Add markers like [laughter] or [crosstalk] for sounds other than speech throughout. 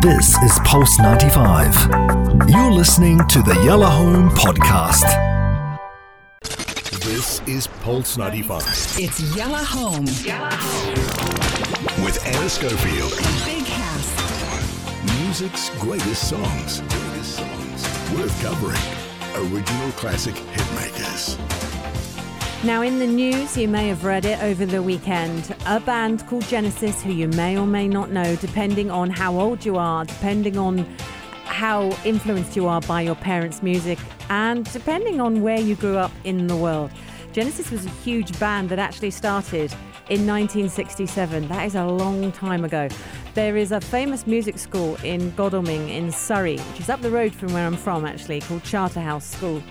This is Pulse 95. You're listening to the Yellow Home Podcast. This is Pulse 95 It's Yellow Home. Yellow Home. With Anna Schofield. Big House. Music's greatest songs. Greatest songs. Worth covering. Original classic hitmakers. Now, in the news, you may have read it over the weekend. A band called Genesis, who you may or may not know, depending on how old you are, depending on how influenced you are by your parents' music, and depending on where you grew up in the world. Genesis was a huge band that actually started in 1967. That is a long time ago. There is a famous music school in Godalming in Surrey, which is up the road from where I'm from, actually, called Charterhouse School.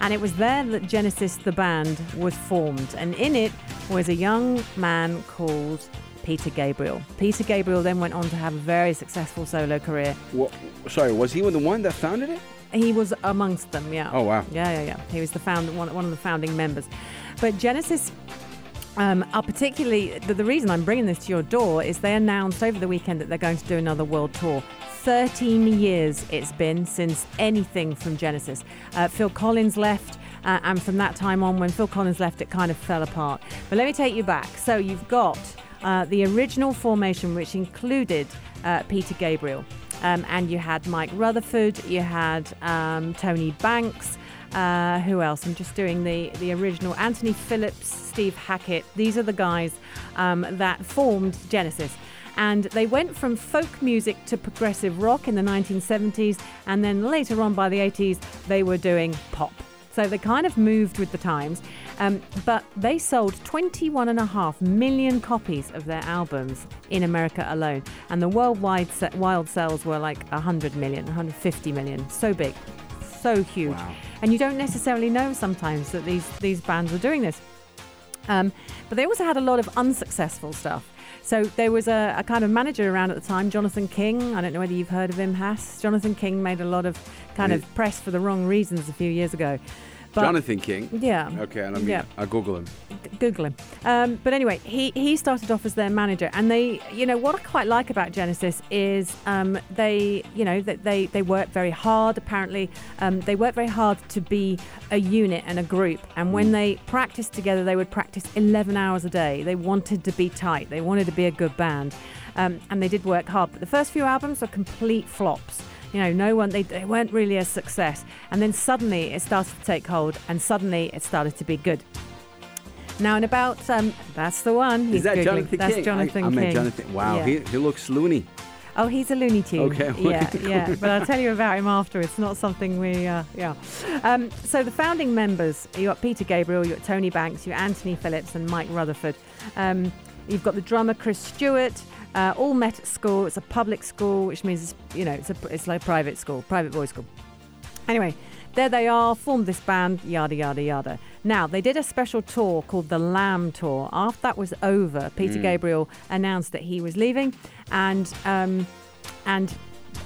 And it was there that Genesis, the band, was formed. And in it was a young man called Peter Gabriel. Peter Gabriel then went on to have a very successful solo career. Well, sorry, was he the one that founded it? He was amongst them, yeah. Oh, wow. Yeah, yeah, yeah. He was the found, one, one of the founding members. But Genesis um, are particularly, the, the reason I'm bringing this to your door is they announced over the weekend that they're going to do another world tour. 13 years it's been since anything from Genesis. Uh, Phil Collins left, uh, and from that time on, when Phil Collins left, it kind of fell apart. But let me take you back. So you've got uh, the original formation, which included uh, Peter Gabriel, um, and you had Mike Rutherford, you had um, Tony Banks. Uh, who else? I'm just doing the, the original. Anthony Phillips, Steve Hackett. These are the guys um, that formed Genesis. And they went from folk music to progressive rock in the 1970s, and then later on by the 80s, they were doing pop. So they kind of moved with the times. Um, but they sold 21.5 million copies of their albums in America alone. And the worldwide se- wild sales were like 100 million, 150 million. So big, so huge. Wow. And you don't necessarily know sometimes that these, these bands are doing this. Um, but they also had a lot of unsuccessful stuff. So there was a, a kind of manager around at the time, Jonathan King. I don't know whether you've heard of him, Hass. Jonathan King made a lot of kind of press for the wrong reasons a few years ago. But, Jonathan King. Yeah. Okay, let me. Yeah. I'll Google him. Google him. Um, but anyway, he, he started off as their manager, and they, you know, what I quite like about Genesis is um, they, you know, that they they work very hard. Apparently, um, they work very hard to be a unit and a group. And when they practiced together, they would practice 11 hours a day. They wanted to be tight. They wanted to be a good band, um, and they did work hard. But the first few albums are complete flops you know, no one, they, they weren't really a success. And then suddenly it started to take hold and suddenly it started to be good. Now, in about, um, that's the one. He's Is that Googling. Jonathan that's King? Jonathan I, I King. meant Jonathan. Wow, Yeah. he, he looks loony. Oh, he's a Looney Tune. Okay, [laughs] Yeah, [laughs] yeah. But I'll tell you about him after. It's not something we, uh, yeah. Um, so the founding members, you got Peter Gabriel, you got Tony Banks, you got Anthony Phillips, and Mike Rutherford. Um, you've got the drummer Chris Stewart. Uh, all met at school. It's a public school, which means it's, you know it's a it's like a private school, private boys' school. Anyway, there they are, formed this band, yada, yada, yada. Now, they did a special tour called the Lamb Tour. After that was over, Peter Gabriel announced that he was leaving, and um, and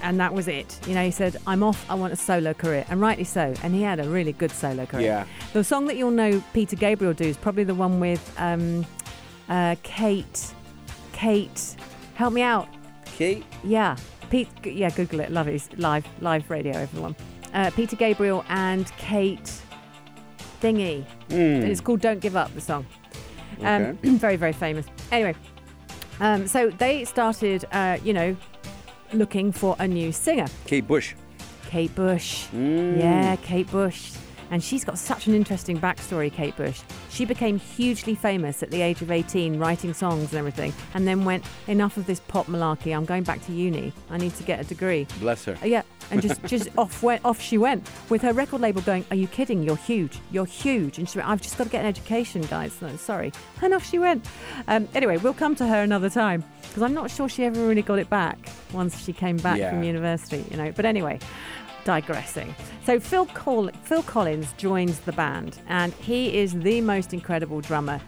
and that was it. You know, he said, "I'm off. I want a solo career," and rightly so. And he had a really good solo career. Yeah. The song that you'll know Peter Gabriel do is probably the one with um, uh, Kate. Kate, help me out. Kate. Yeah, Pete. Yeah, Google it. Love it. It's live, live radio. Everyone. Uh, Peter Gabriel and Kate Thingy. It's called "Don't Give Up." The song. Um, [clears throat] very, very famous. Anyway, um, so they started, uh, you know, looking for a new singer. Kate Bush. Kate Bush. Mm. Yeah, Kate Bush. And she's got such an interesting backstory, Kate Bush. She became hugely famous at the age of 18, writing songs and everything, and then went, enough of this pop malarkey. I'm going back to uni. I need to get a degree. Bless her. Uh, Yeah, and just [laughs] just off went off she went with her record label going, "Are you kidding? You're huge. You're huge." And she went, "I've just got to get an education, guys. No, sorry." [laughs] And off she went. Um, anyway, we'll come to her another time because I'm not sure she ever really got it back once she came back from university, you know. But anyway, digressing. So Phil Col- Phil Collins joins the band, and he is the most incredible drummer.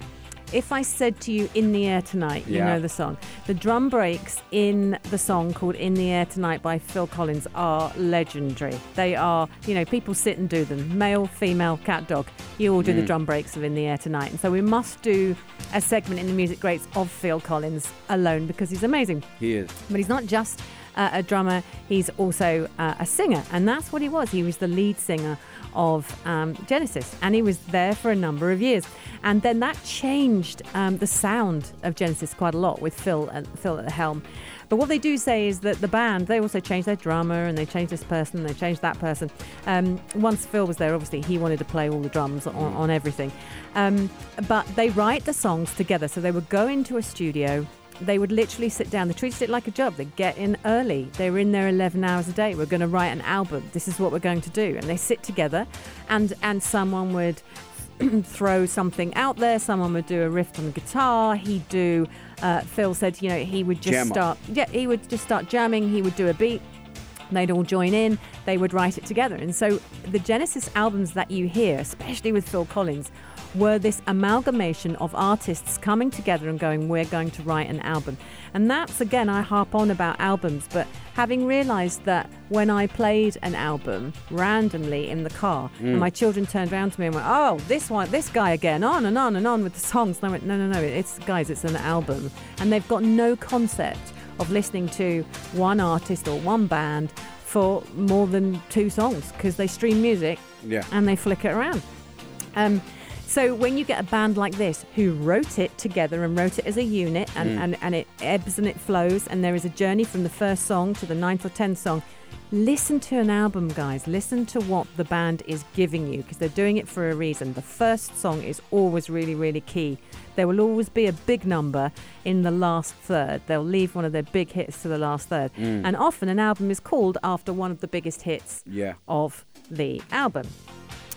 If I said to you "In the Air Tonight," you Yeah. know the song. The drum breaks in the song called "In the Air Tonight" by Phil Collins are legendary. They are, you know, people sit and do them. Male, female, cat, dog. You all do the mm. drum breaks of "In the Air Tonight," and so we must do a segment in the music greats of Phil Collins alone because he's amazing. He is. But he's not just uh, a drummer, he's also uh, a singer. And that's what he was. He was the lead singer of um, Genesis, and he was there for a number of years. And then that changed um, the sound of Genesis quite a lot with Phil and Phil at the helm. But what they do say is that the band they also changed their drummer and they changed this person and they changed that person. Um, once Phil was there, obviously he wanted to play all the drums on, on everything. Um, but they write the songs together, so they would go into a studio they would literally sit down. They treated it like a job. They'd get in early. They were in there 11 hours a day. We're going to write an album. This is what we're going to do. And they sit together, and and someone would [clears throat] throw something out there. Someone would do a riff on the guitar. He'd do. Uh, Phil said, you know, he would just start. Yeah, he would just start jamming. He would do a beat. They'd all join in. They would write it together. And so the Genesis albums that you hear, especially with Phil Collins, were this amalgamation of artists coming together and going, we're going to write an album. And that's, again, I harp on about albums, but having realized that when I played an album randomly in the car, and my children turned around to me and went, oh, this one, this guy again, on and on and on with the songs. And I went, no, no, no, it's, guys, it's an album. And they've got no concept of listening to one artist or one band for more than two songs because they stream music Yeah. and they flick it around. Um, so when you get a band like this who wrote it together and wrote it as a unit and, mm. and, and it ebbs and it flows and there is a journey from the first song to the ninth or tenth song, listen to an album, guys. Listen to what the band is giving you because they're doing it for a reason. The first song is always really, really key. There will always be a big number in the last third. They'll leave one of their big hits to the last third. Mm. And often an album is called after one of the biggest hits Yeah. of the album.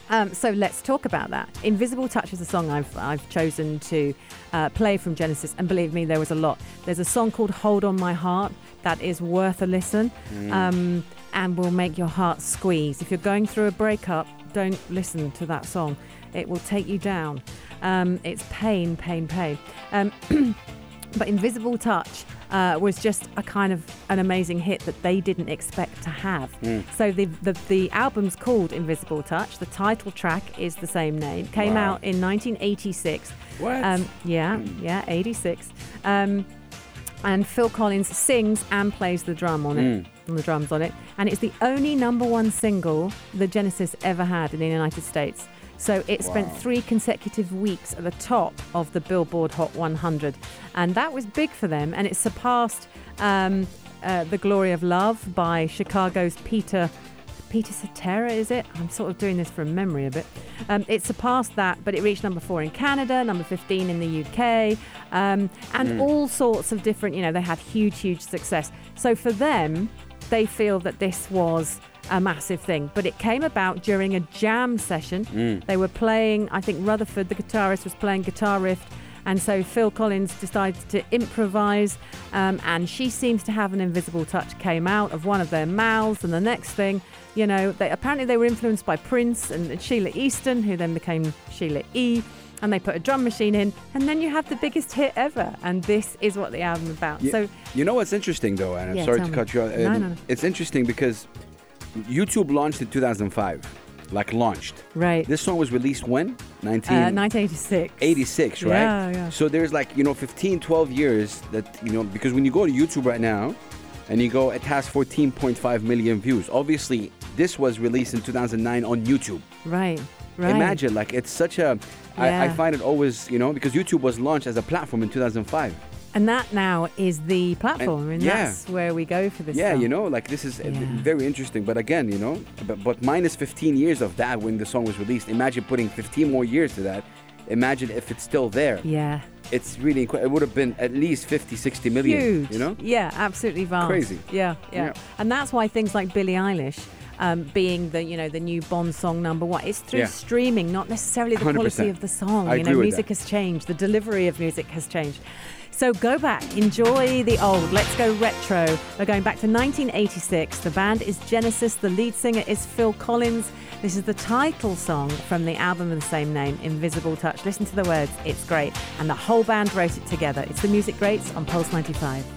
Um, so let's talk about that. Invisible Touch is a song I've, I've chosen to uh, play from Genesis, and believe me, there was a lot. There's a song called Hold On My Heart that is worth a listen um, and will make your heart squeeze. If you're going through a breakup, don't listen to that song, it will take you down. Um, it's pain, pain, pain. Um, [clears throat] but Invisible Touch uh, was just a kind of an amazing hit that they didn't expect to have. So the, the the album's called Invisible Touch. The title track is the same name. Came Wow. out in 1986. What? Um, yeah, yeah, 86. Um, and Phil Collins sings and plays the drum on it, on the drums on it, and it's the only number one single the Genesis ever had in the United States. So it spent Wow. three consecutive weeks at the top of the Billboard Hot 100, and that was big for them. And it surpassed um, uh, "The Glory of Love" by Chicago's Peter Peter Cetera, is it? I'm sort of doing this from memory a bit. Um, it surpassed that, but it reached number four in Canada, number 15 in the UK, um, and all sorts of different, you know, they had huge, huge success. So for them, they feel that this was a massive thing. But it came about during a jam session. They were playing, I think Rutherford, the guitarist, was playing Guitar Riff. And so Phil Collins decided to improvise, um, and she seems to have an invisible touch came out of one of their mouths. And the next thing, you know, they apparently they were influenced by Prince and Sheila Easton, who then became Sheila E. And they put a drum machine in, and then you have the biggest hit ever. And this is what the album about. You, So you know what's interesting though, and I'm Yeah, sorry to me. cut you off. No, um, no, no. It's interesting because YouTube launched in 2005, like launched. right, This song was released when? 19. uh, 1986. 86, right? Yeah, yeah. So there's like, you know, 15, 12 years that, you know, because when you go to YouTube right now and you go, it has 14.5 million views. Obviously, this was released in 2009 on YouTube. Right, right. Imagine, like, it's such a. I, I Yeah. I find it always, you know, because YouTube was launched as a platform in 2005. And that now is the platform, and, yeah. that's where we go for this. Yeah, song. you know, like this is Yeah. very interesting. But again, you know, but, but minus 15 years of that when the song was released. Imagine putting 15 more years to that. Imagine if it's still there. Yeah. It's really, incre- it would have been at least 50, 60 million. Huge. You know? Yeah, absolutely vast. Crazy. Yeah, yeah, Yeah. And that's why things like Billie Eilish. Um, being the you know the new Bond song number one, it's through Yeah. streaming, not necessarily the 100%. quality of the song. I you know, music has changed, the delivery of music has changed. So go back, enjoy the old. Let's go retro. We're going back to 1986. The band is Genesis. The lead singer is Phil Collins. This is the title song from the album of the same name, Invisible Touch. Listen to the words, it's great. And the whole band wrote it together. It's the Music Greats on Pulse 95.